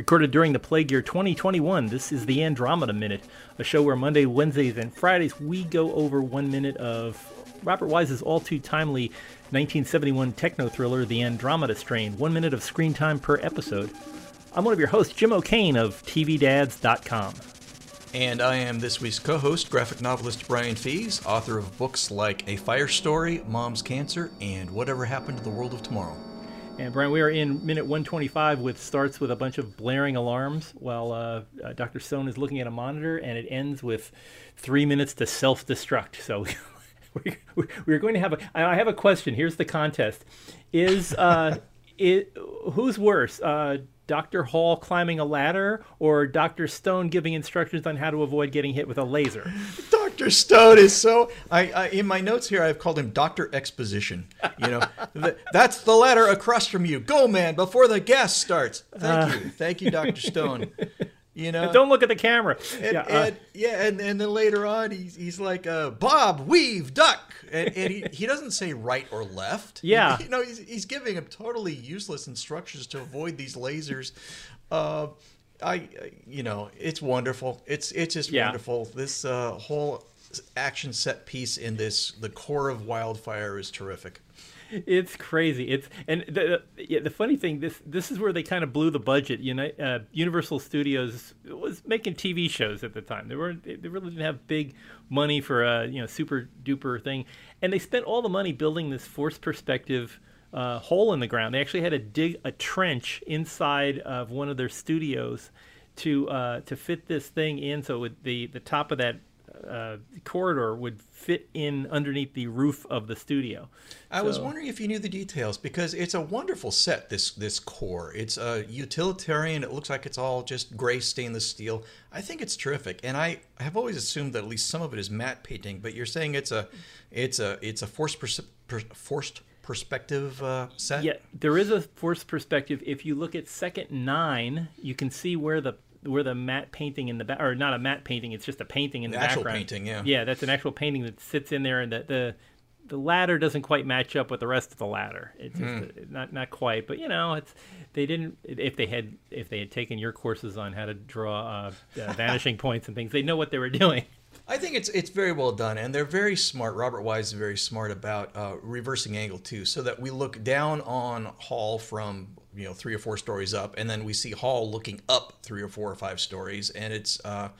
Recorded during the plague year 2021, this is the Andromeda Minute, a show where Monday, Wednesdays, and Fridays we go over one minute of Robert Wise's all too timely 1971 techno thriller, The Andromeda Strain, one minute of screen time per episode. I'm one of your hosts, Jim O'Kane of TVDads.com. And I am this week's co host, graphic novelist Brian Fies, author of books like A Fire Story, Mom's Cancer, and Whatever Happened to the World of Tomorrow. And Brian, we are in minute 125, which starts with a bunch of blaring alarms while uh, uh, Dr. Stone is looking at a monitor, and it ends with three minutes to self destruct. So we, we're going to have a. I have a question. Here's the contest: Is uh, it who's worse? Uh, Dr. Hall climbing a ladder or Dr. Stone giving instructions on how to avoid getting hit with a laser? Dr. Stone is so. I, I, in my notes here, I've called him Doctor Exposition. You know, the, that's the ladder across from you. Go, man, before the gas starts. Thank uh, you, thank you, Doctor Stone. You know, don't look at the camera. And, yeah, uh, and, yeah, and, and then later on, he's he's like, uh, Bob, weave, duck, and, and he, he doesn't say right or left. Yeah, you know, he's he's giving him totally useless instructions to avoid these lasers. Uh, I, you know, it's wonderful. It's it's just yeah. wonderful. This uh, whole action set piece in this, the core of Wildfire, is terrific it's crazy. It's and the yeah, the funny thing this this is where they kind of blew the budget. You know, uh, Universal Studios was making TV shows at the time. They were they really didn't have big money for a you know super duper thing, and they spent all the money building this force perspective. Uh, hole in the ground. They actually had to dig a trench inside of one of their studios to uh, to fit this thing in, so would, the the top of that uh, corridor would fit in underneath the roof of the studio. I so. was wondering if you knew the details because it's a wonderful set. This this core, it's a utilitarian. It looks like it's all just gray stainless steel. I think it's terrific, and I have always assumed that at least some of it is matte painting. But you're saying it's a it's a it's a forced per- forced perspective uh, set. Yeah, there is a forced perspective. If you look at second nine, you can see where the where the matte painting in the back, or not a matte painting, it's just a painting in the, the actual background. painting, yeah. Yeah, that's an actual painting that sits in there, and the the, the ladder doesn't quite match up with the rest of the ladder. It's just, mm. not not quite, but you know, it's they didn't. If they had if they had taken your courses on how to draw uh, uh, vanishing points and things, they know what they were doing. I think it's it's very well done, and they're very smart. Robert Wise is very smart about uh, reversing angle too, so that we look down on Hall from you know three or four stories up, and then we see Hall looking up three or four or five stories, and it's uh,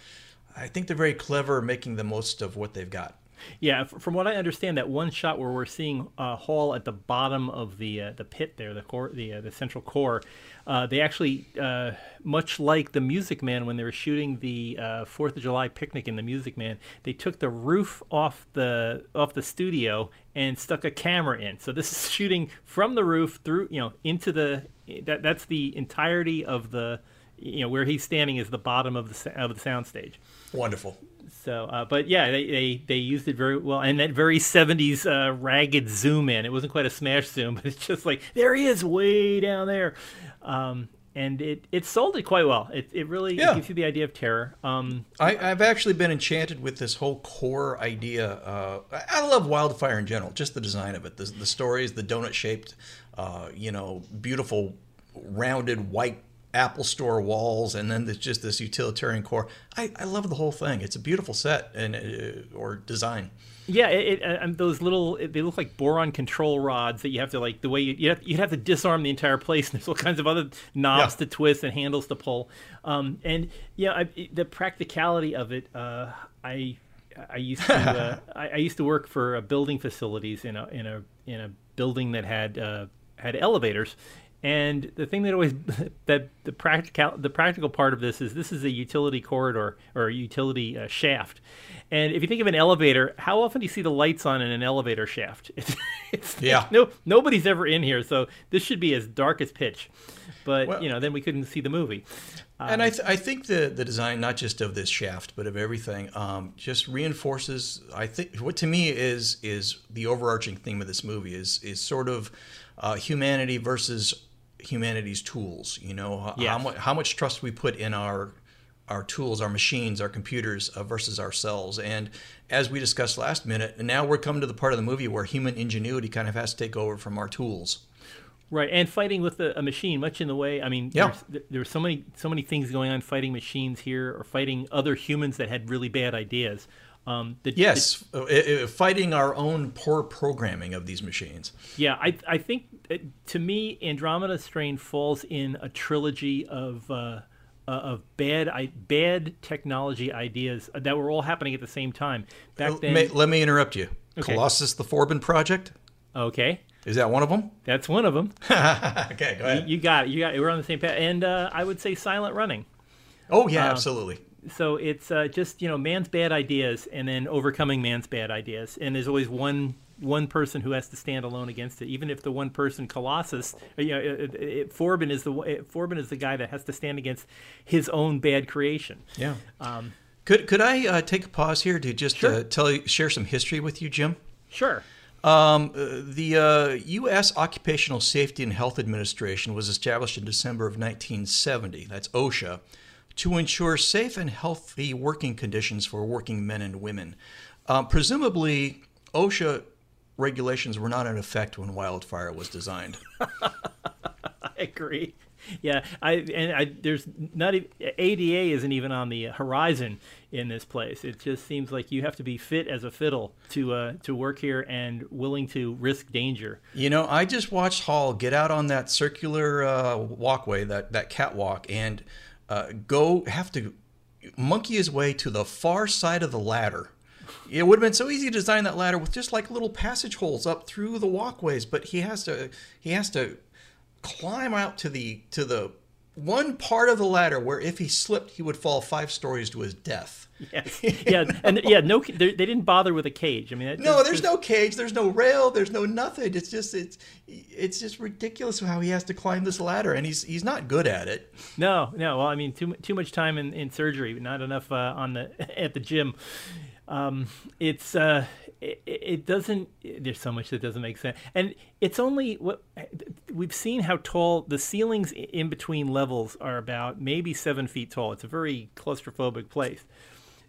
I think they're very clever making the most of what they've got. Yeah, from what I understand, that one shot where we're seeing uh, Hall at the bottom of the uh, the pit there, the core, the uh, the central core, uh, they actually, uh, much like the Music Man when they were shooting the uh, Fourth of July picnic in the Music Man, they took the roof off the off the studio and stuck a camera in. So this is shooting from the roof through, you know, into the that that's the entirety of the, you know, where he's standing is the bottom of the of the soundstage. Wonderful. So, uh, but yeah, they, they, they used it very well, and that very '70s uh, ragged zoom in. It wasn't quite a smash zoom, but it's just like there he is, way down there, um, and it, it sold it quite well. It, it really yeah. it gives you the idea of terror. Um, I, have actually been enchanted with this whole core idea. Uh, I love Wildfire in general, just the design of it, the, the stories, the donut shaped, uh, you know, beautiful rounded white Apple Store walls, and then there's just this utilitarian core. I, I love the whole thing. It's a beautiful set and uh, or design. Yeah, it, it, uh, those little they look like boron control rods that you have to like the way you you have, you'd have to disarm the entire place. And there's all kinds of other knobs yeah. to twist and handles to pull. Um, and yeah, I, the practicality of it, uh, I I used to uh, I, I, used to work for uh, building facilities in a in a in a building that had uh, had elevators, and the thing that always that the practical the practical part of this is this is a utility corridor or a utility uh, shaft. And if you think of an elevator, how often do you see the lights on in an elevator shaft? It's, it's, yeah. no, nobody's ever in here, so this should be as dark as pitch. But well, you know, then we couldn't see the movie. and I, um, th- I think the the design, not just of this shaft, but of everything, um, just reinforces. I think what to me is is the overarching theme of this movie is is sort of uh, humanity versus humanity's tools. You know, yes. how, much, how much trust we put in our our tools, our machines, our computers uh, versus ourselves. And as we discussed last minute, and now we're coming to the part of the movie where human ingenuity kind of has to take over from our tools. Right, and fighting with a, a machine, much in the way. I mean, Yeah. there's, there's so many so many things going on fighting machines here, or fighting other humans that had really bad ideas. Um, the, Yes, uh, uh, fighting our own poor programming of these machines. Yeah, I I think uh, to me Andromeda Strain falls in a trilogy of uh, uh, of bad I, bad technology ideas that were all happening at the same time. Back then, May- let me interrupt you. Okay. Colossus the Forbin Project? okay, Is that one of them? that's one of them. okay, go ahead. you got it. You got it. We're on the same path. And uh, I would say Silent Running. Oh, yeah, absolutely. So it's uh, just you know man's bad ideas and then overcoming man's bad ideas, and there's always one one person who has to stand alone against it. Even if the one person Colossus, uh, you know, it, it, it, Forbin is the Forbin is the guy that has to stand against his own bad creation. Yeah. could could I uh, take a pause here to just Sure. uh, tell you, share some history with you, Jim? Sure. Um, uh, the uh, U.S. Occupational Safety and Health Administration was established in December of 1970. That's OSHA to ensure safe and healthy working conditions for working men and women. Um, presumably, OSHA regulations were not in effect when Wildfire was designed. I agree. Yeah, I and I there's not e- ADA isn't even on the horizon in this place. It just seems like you have to be fit as a fiddle to uh, to work here and willing to risk danger. You know, I just watched Hall get out on that circular uh, walkway, that, that catwalk, and uh, go have to monkey his way to the far side of the ladder. It would have been so easy to design that ladder with just like little passage holes up through the walkways, but he has to he has to climb out to the to the one part of the ladder where if he slipped he would fall five stories to his death. Yes. yeah, and yeah, no, they, didn't bother with a cage. I mean, No, just- there's no cage. There's no rail. There's no nothing. It's just it's it's just ridiculous how he has to climb this ladder, and he's he's not good at it. No, no. Well, I mean, too too much time in, in surgery, not enough uh, on the at the gym. Um, it's uh, it, it doesn't. There's so much that doesn't make sense, and it's only what we've seen how tall the ceilings in between levels are about maybe seven feet tall. It's a very claustrophobic place,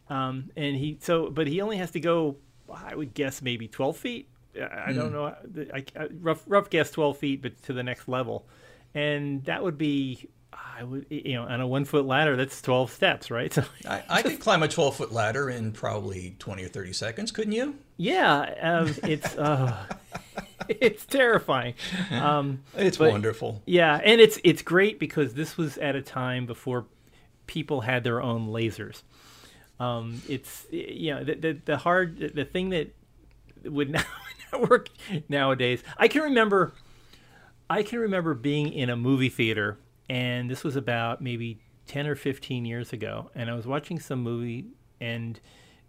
um, and he so but he only has to go. I would guess maybe twelve feet. I I don't know. I, I, rough rough guess twelve feet, but to the next level, and that would be. I would, you know, on a one foot ladder, that's 12 steps, right? So, I, I could climb a 12 foot ladder in probably 20 or 30 seconds, couldn't you? yeah, um, it's, uh, it's terrifying. Um, It's But- wonderful. yeah. And it's, it's great because this was at a time before people had their own lasers. Um, it's, you know, the, the, the hard, the thing that would not, not work nowadays. I can remember, I can remember being in a movie theater, and this was about maybe 10 or 15 years ago, and I was watching some movie, and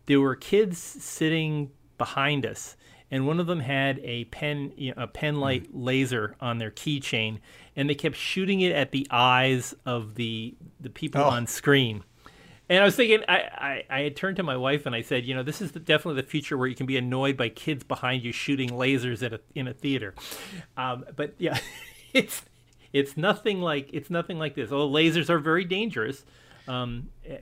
there were kids sitting behind us, and one of them had a pen, you know, a pen light laser on their keychain, and they kept shooting it at the eyes of the the people Oh. on screen. And I was thinking, I, I, I had turned to my wife and I said, you know, this is the, definitely the future where you can be annoyed by kids behind you shooting lasers at a, in a theater. Um, but yeah, it's it's nothing like it's nothing like this. Oh, lasers are very dangerous. Um, it,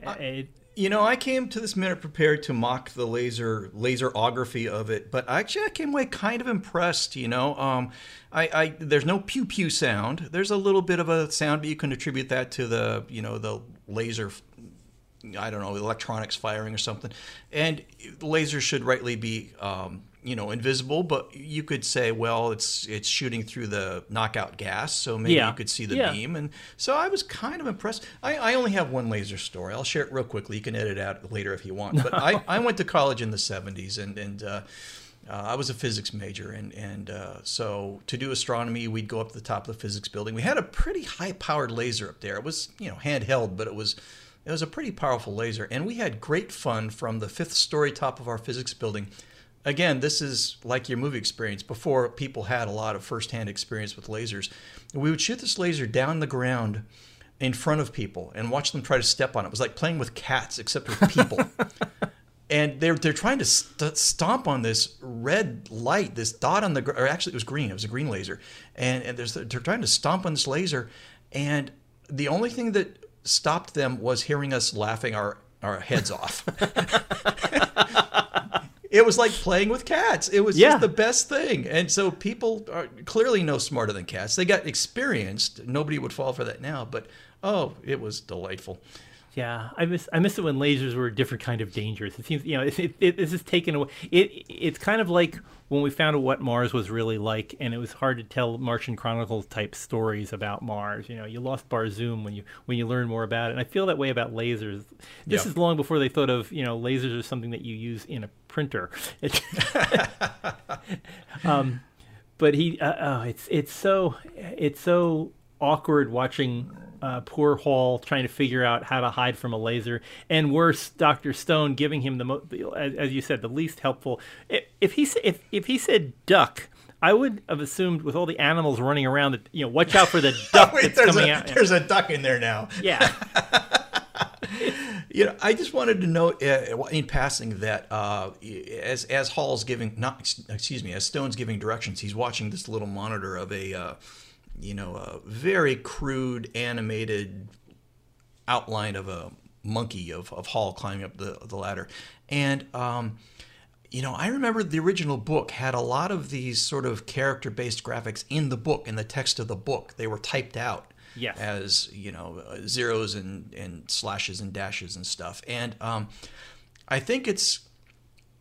You know, I came to this minute prepared to mock the laser laserography of it, but actually I came away kind of impressed. You know, um, I, I there's no pew pew sound. There's a little bit of a sound, but you can attribute that to the you know the laser. I don't know electronics firing or something, and lasers should rightly be um, you know invisible, but you could say, well, it's it's shooting through the knockout gas, so maybe Yeah. you could see the Yeah. beam, and so I was kind of impressed. I, I only have one laser story. I'll share it real quickly. You can edit it out later if you want. But I, I went to college in the '70s, and and uh, uh, I was a physics major, and and uh, so to do astronomy, we'd go up to the top of the physics building. We had a pretty high-powered laser up there. It was you know handheld, but it was it was a pretty powerful laser, and we had great fun from the fifth story top of our physics building. Again, this is like your movie experience. Before people had a lot of firsthand experience with lasers, we would shoot this laser down the ground in front of people and watch them try to step on it. It was like playing with cats, except with people. and they're they're trying to st- stomp on this red light, this dot on the gr- or actually it was green. It was a green laser, and and there's, they're trying to stomp on this laser, and the only thing that stopped them was hearing us laughing our our heads off. it was like playing with cats. It was Yeah. just the best thing. And so people are clearly no smarter than cats. They got experienced. Nobody would fall for that now, but oh, it was delightful. Yeah, I miss I miss it when lasers were a different kind of dangerous. It seems you know it, it, it, this is taken away. It it's kind of like when we found out what Mars was really like, and it was hard to tell Martian Chronicles type stories about Mars. You know, you lost Barsoom when you when you learn more about it, and I feel that way about lasers. This Yeah. is long before they thought of you know lasers are something that you use in a printer. Um, but he uh, oh it's it's so it's so awkward watching uh, poor Hall trying to figure out how to hide from a laser, and worse, Doctor Stone giving him the mo- as, as you said the least helpful. If, if he if if he said duck. I would have assumed, with all the animals running around, that you know, watch out for the duck Wait, that's coming a, out. there's a duck in there now. Yeah, You know, I just wanted to note uh, in passing that uh, as as Hall's giving, not excuse me, as Stone's giving directions, he's watching this little monitor of a, uh, you know, a very crude animated outline of a monkey of, of Hall climbing up the the ladder, and um, you know, I remember the original book had a lot of these sort of character based graphics in the book, in the text of the book. They were typed out Yes. as, you know, uh, zeros and, and slashes and dashes and stuff. And um, I think it's.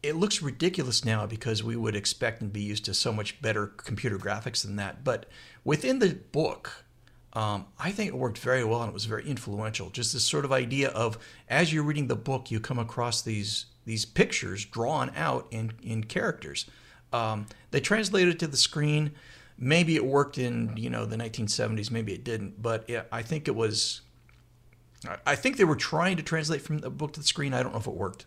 It looks ridiculous now because we would expect and be used to so much better computer graphics than that. But within the book, um, I think it worked very well and it was very influential. Just this sort of idea of as you're reading the book, you come across these these pictures drawn out in in characters. Um, they translated to the screen. Maybe it worked in you know the 1970s. Maybe it didn't. But yeah, I think it was. I think they were trying to translate from the book to the screen. I don't know if it worked.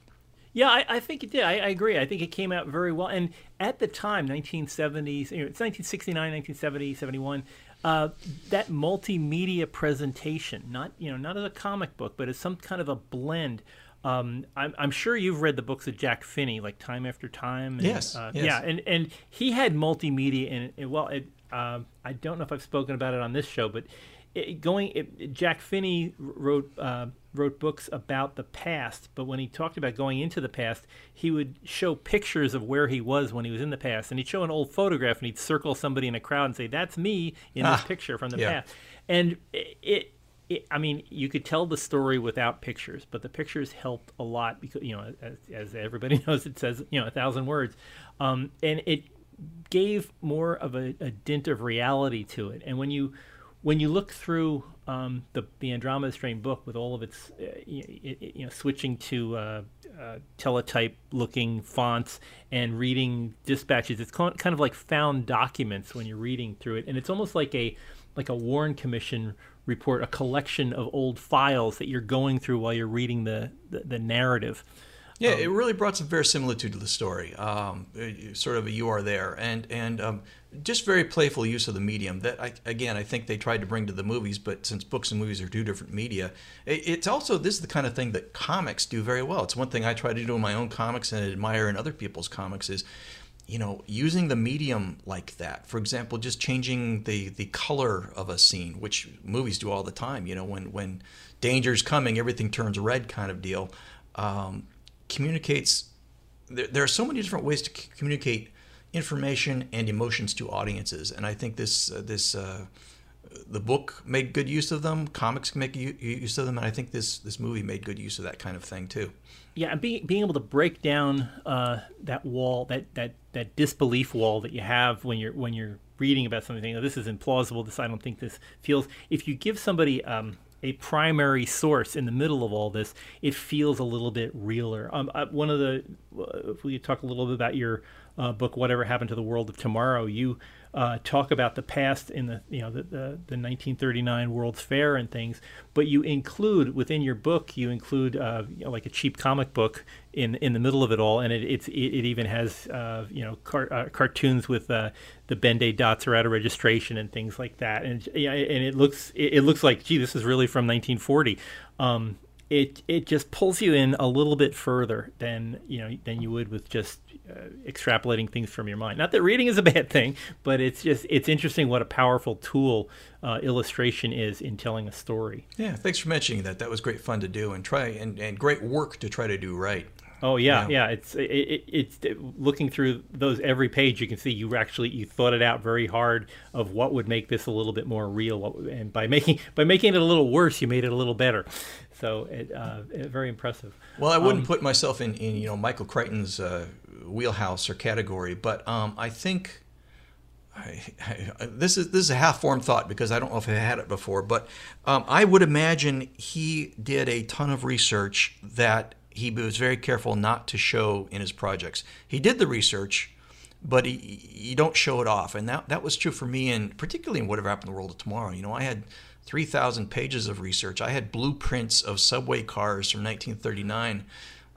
Yeah, I, I think it did. I, I agree. I think it came out very well. And at the time, 1970s, you know, it's 1969, 1970, 71, uh, that multimedia presentation, not you know, not as a comic book, but as some kind of a blend. Um, I'm, I'm sure you've read the books of Jack Finney, like Time After Time. And, Yes, uh, yes. Yeah, and, and he had multimedia in it. Well, it, um I don't know if I've spoken about it on this show, but it, going it, Jack Finney wrote uh, wrote books about the past, but when he talked about going into the past, he would show pictures of where he was when he was in the past, and he'd show an old photograph and he'd circle somebody in a crowd and say, "That's me in this Ah, picture from the yeah. past," and it. it it, I mean, you could tell the story without pictures, but the pictures helped a lot because you know, as, as everybody knows, it says you know a thousand words, um, and it gave more of a, a dint of reality to it. And when you when you look through um, the the Andromeda Strain book with all of its uh, y- y- y- you know switching to uh, uh, teletype looking fonts and reading dispatches, it's kind of like found documents when you're reading through it, and it's almost like a like a Warren Commission report, a collection of old files that you're going through while you're reading the the, the narrative. Yeah, it really brought some verisimilitude to the story. Um, sort of a you are there, and and um, just very playful use of the medium. That I, again, I think they tried to bring to the movies, but since books and movies are two different media, it, it's also this is the kind of thing that comics do very well. It's one thing I try to do in my own comics and admire in other people's comics is you know, using the medium like that. For example, just changing the the color of a scene, which movies do all the time. You know, when when danger's coming, everything turns red, kind of deal. Um, communicates. There, there are so many different ways to communicate information and emotions to audiences, and I think this uh, this. Uh, the book made good use of them. Comics make use of them, and I think this this movie made good use of that kind of thing too. Yeah, and being being able to break down uh, that wall, that, that that disbelief wall that you have when you're when you're reading about something. "Oh, This is implausible. This I don't think this feels. If you give somebody um, a primary source in the middle of all this, it feels a little bit realer. Um, uh, one of the, uh, if we talk a little bit about your uh, book, "Whatever Happened to the World of Tomorrow," you uh, talk about the past in the you know the, the, the 1939 World's Fair and things, but you include within your book you include uh, you know, like a cheap comic book in in the middle of it all, and it it, it even has uh, you know car, uh, cartoons with uh, the Ben-Day dots are out of registration and things like that, and yeah, and it looks it, it looks like gee this is really from 1940. Um, it it just pulls you in a little bit further than you know than you would with just uh, extrapolating things from your mind. Not that reading is a bad thing, but it's just it's interesting what a powerful tool uh, illustration is in telling a story. Yeah, thanks for mentioning that. That was great fun to do, and try and, and great work to try to do right. Oh yeah, yeah. yeah. It's it, it, it's looking through those every page. You can see you actually you thought it out very hard of what would make this a little bit more real. What, and by making by making it a little worse, you made it a little better. So it, uh, it very impressive. Well, I wouldn't um, put myself in, in you know Michael Crichton's uh, wheelhouse or category, but um, I think. I, I, this is this is a half-formed thought because I don't know if I had it before, but um, I would imagine he did a ton of research that he was very careful not to show in his projects. He did the research, but he, you don't show it off, and that that was true for me, and particularly in whatever happened in the world of tomorrow. You know, I had 3,000 pages of research. I had blueprints of subway cars from 1939.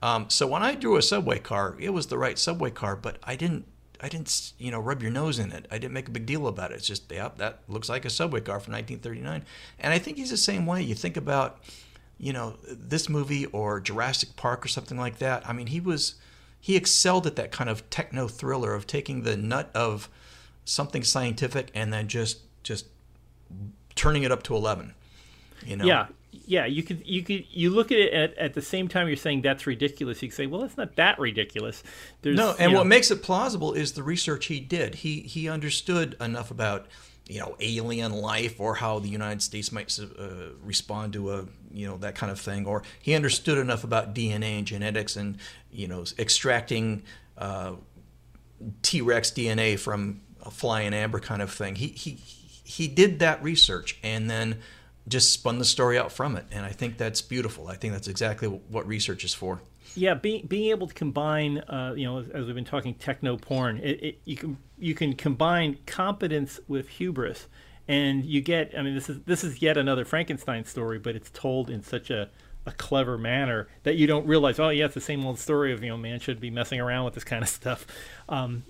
Um, so when I drew a subway car, it was the right subway car, but I didn't, I didn't, you know, rub your nose in it. I didn't make a big deal about it. It's just, yeah, that looks like a subway car from 1939. And I think he's the same way. You think about, you know, this movie or Jurassic Park or something like that. I mean, he was, he excelled at that kind of techno thriller of taking the nut of something scientific and then just, just turning it up to 11 you know? Yeah yeah you could you could you look at it at, at the same time you're saying that's ridiculous you could say well it's not that ridiculous. There's, no and what know, makes it plausible is the research he did. He he understood enough about you know alien life or how the united states might uh, respond to a you know that kind of thing or he understood enough about dna and genetics and you know extracting uh, t-rex dna from a flying amber kind of thing. He he he did that research and then just spun the story out from it. And I think that's beautiful. I think that's exactly what research is for. Yeah, being being able to combine, uh, you know, as, as, we've been talking techno porn, it, it, you can you can combine competence with hubris, and you get. I mean, this is this is yet another Frankenstein story, but it's told in such a a clever manner that you don't realize. Oh, yeah, it's the same old story of you know, man should be messing around with this kind of stuff. Um,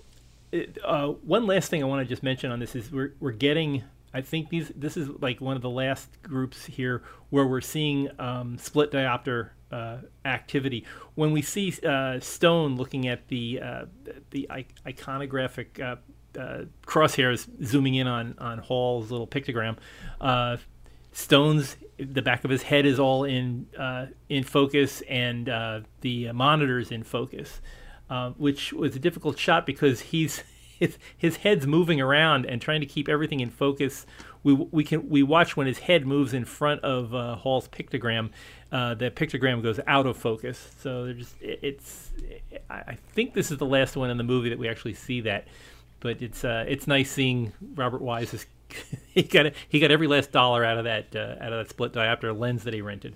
it, uh, one last thing I want to just mention on this is we're we're getting. I think these this is like one of the last groups here where we're seeing um, split diopter uh, activity. When we see uh, Stone looking at the uh, the iconographic uh, uh, crosshairs zooming in on on Hall's little pictogram, Stone's the back of his head is all in in focus and the monitors in focus uh, which was a difficult shot because he's his, his head's moving around and trying to keep everything in focus. We we can we watch when his head moves in front of uh, Hall's pictogram. Uh, the pictogram goes out of focus. So just it, it's I think this is the last one in the movie that we actually see that. But it's uh, it's nice seeing Robert Wise. he got he got every last dollar out of that uh, out of that split diopter lens that he rented.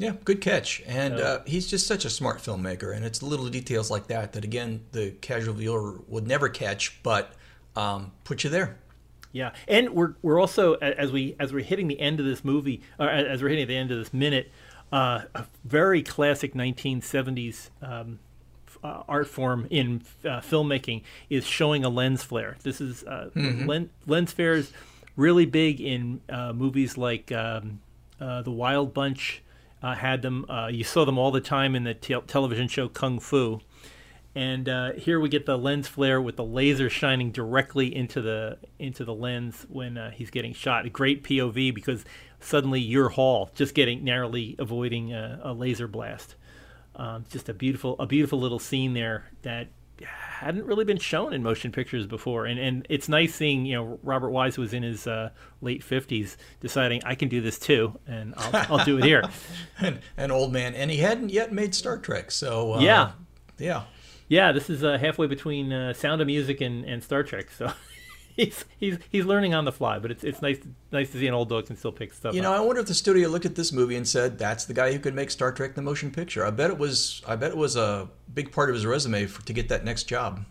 Yeah, good catch. And uh, he's just such a smart filmmaker, and it's little details like that that again the casual viewer would never catch, but um, put you there. Yeah, and we're we're also as we as we're hitting the end of this movie, or as we're hitting the end of this minute, uh, a very classic 1970s um, uh, art form in uh, filmmaking is showing a lens flare. This is uh, mm-hmm. len- lens flares really big in uh, movies like um, uh, The Wild Bunch uh, had them. Uh, you saw them all the time in the te- television show Kung Fu. And uh, here we get the lens flare with the laser shining directly into the into the lens when uh, he's getting shot. A great POV because suddenly you're Hall, just getting narrowly avoiding a, a laser blast. Um, just a beautiful a beautiful little scene there that hadn't really been shown in motion pictures before, and and it's nice seeing you know Robert Wise was in his uh, late fifties deciding I can do this too, and I'll, I'll do it here. An old man, and he hadn't yet made Star Trek, so uh, yeah, yeah, yeah. This is uh, halfway between uh, Sound of Music and, and Star Trek, so he's he's he's learning on the fly, but it's it's nice nice to see an old dog can still pick stuff. You know, up. I wonder if the studio looked at this movie and said, "That's the guy who could make Star Trek: The Motion Picture." I bet it was. I bet it was a big part of his resume for, to get that next job.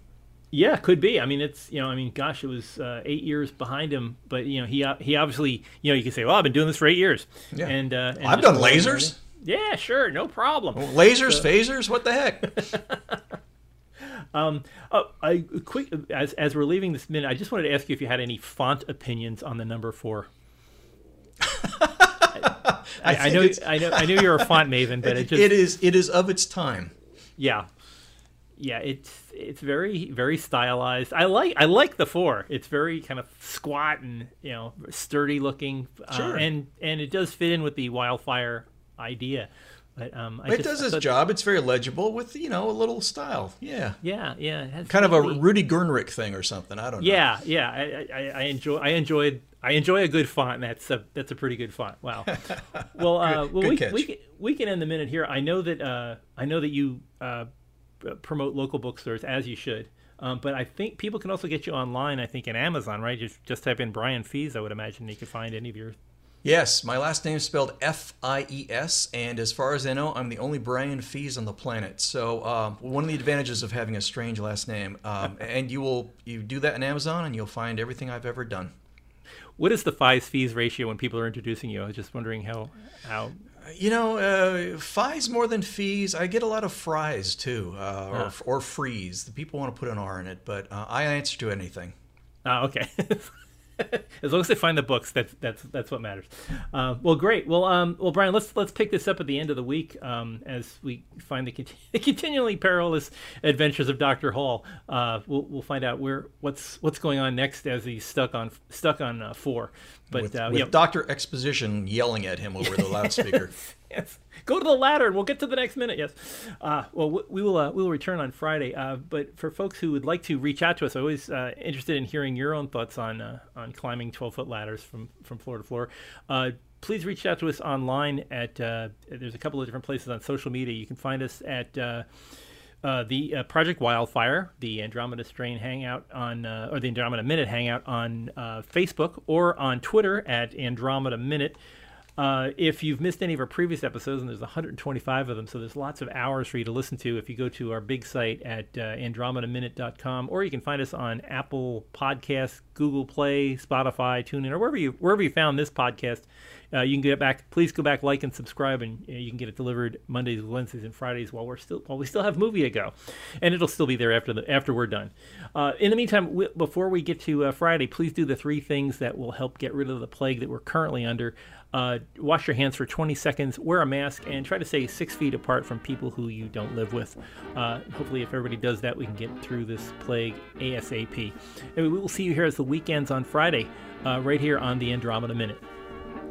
Yeah, could be. I mean, it's you know, I mean, gosh, it was uh, eight years behind him, but you know, he he obviously, you know, you can say, well, I've been doing this for eight years, yeah. and, uh, and I've done lasers. Yeah, sure, no problem. lasers, so, phasers, what the heck? Um, oh, I quick as as we're leaving this minute, I just wanted to ask you if you had any font opinions on the number four. I, I, I, know, I know, I know you're a font maven, but it, just, it is it is of its time. Yeah, yeah, it's it's very very stylized. I like I like the four. It's very kind of squat and you know sturdy looking, uh, sure. uh, and and it does fit in with the wildfire idea. But um, I it just does its job. It's very legible with you know a little style. Yeah, Yeah, yeah. kind of a Rudy Gernrich thing or something. I don't know. Yeah, yeah. I, I, I enjoy. I enjoyed. I enjoy a good font. That's a that's a pretty good font. Wow. Well, uh, well, good we, catch. we can we can end the minute here. I know that uh, I know that you uh, promote local bookstores as you should. Um, but I think people can also get you online. I think in Amazon, right? Just just type in Brian Fies. I would imagine you could find any of your. Yes, my last name is spelled F I E S, and as far as I know, I'm the only Brian Fies on the planet. So um, one of the advantages of having a strange last name, um, and you will you do that in Amazon, and you'll find everything I've ever done. What is the Fies Fees ratio when people are introducing you? I was just wondering how how. You know, uh, Fies more than fees. I get a lot of fries too, uh, or, Ah. or freeze. The people want to put an R in it, but uh, I answer to anything. Oh, okay. as long as they find the books, that's that's that's what matters. Uh, well, great. Well, um, well, Brian, let's let's pick this up at the end of the week um, as we find the, conti- the continually perilous adventures of Doctor Hall. Uh, we'll we'll find out where what's what's going on next as he's stuck on stuck on uh, four. But with uh, with yeah, Doctor Exposition yelling at him over the loudspeaker. yes. Go to the ladder, and we'll get to the next minute. Yes. Uh, well, we- will. Uh, we will return on Friday. Uh, but for folks who would like to reach out to us, I'm always uh, interested in hearing your own thoughts on uh, on climbing 12 foot ladders from from floor to floor. Uh, please reach out to us online at. There's a couple of different places on social media. You can find us at. The Project Wildfire, the Andromeda Strain Hangout on, or the Andromeda Minute Hangout on Facebook or on Twitter at Andromeda Minute. Uh, if you've missed any of our previous episodes, and there's 125 of them, so there's lots of hours for you to listen to if you go to our big site at uh, andromedaminute.com, or you can find us on Apple Podcasts, Google Play, Spotify, TuneIn, or wherever you wherever you found this podcast. Uh, you can get it back. Please go back, like, and subscribe, and uh, you can get it delivered Mondays, Wednesdays, and Fridays while we're still while we still have movie to go, and it'll still be there after the after we're done. Uh, in the meantime, w- before we get to uh, Friday, please do the three things that will help get rid of the plague that we're currently under. Uh, wash your hands for 20 seconds, wear a mask, and try to stay six feet apart from people who you don't live with. Uh, hopefully, if everybody does that, we can get through this plague ASAP. And we will see you here as the weekends on Friday, right here on the Andromeda Minute.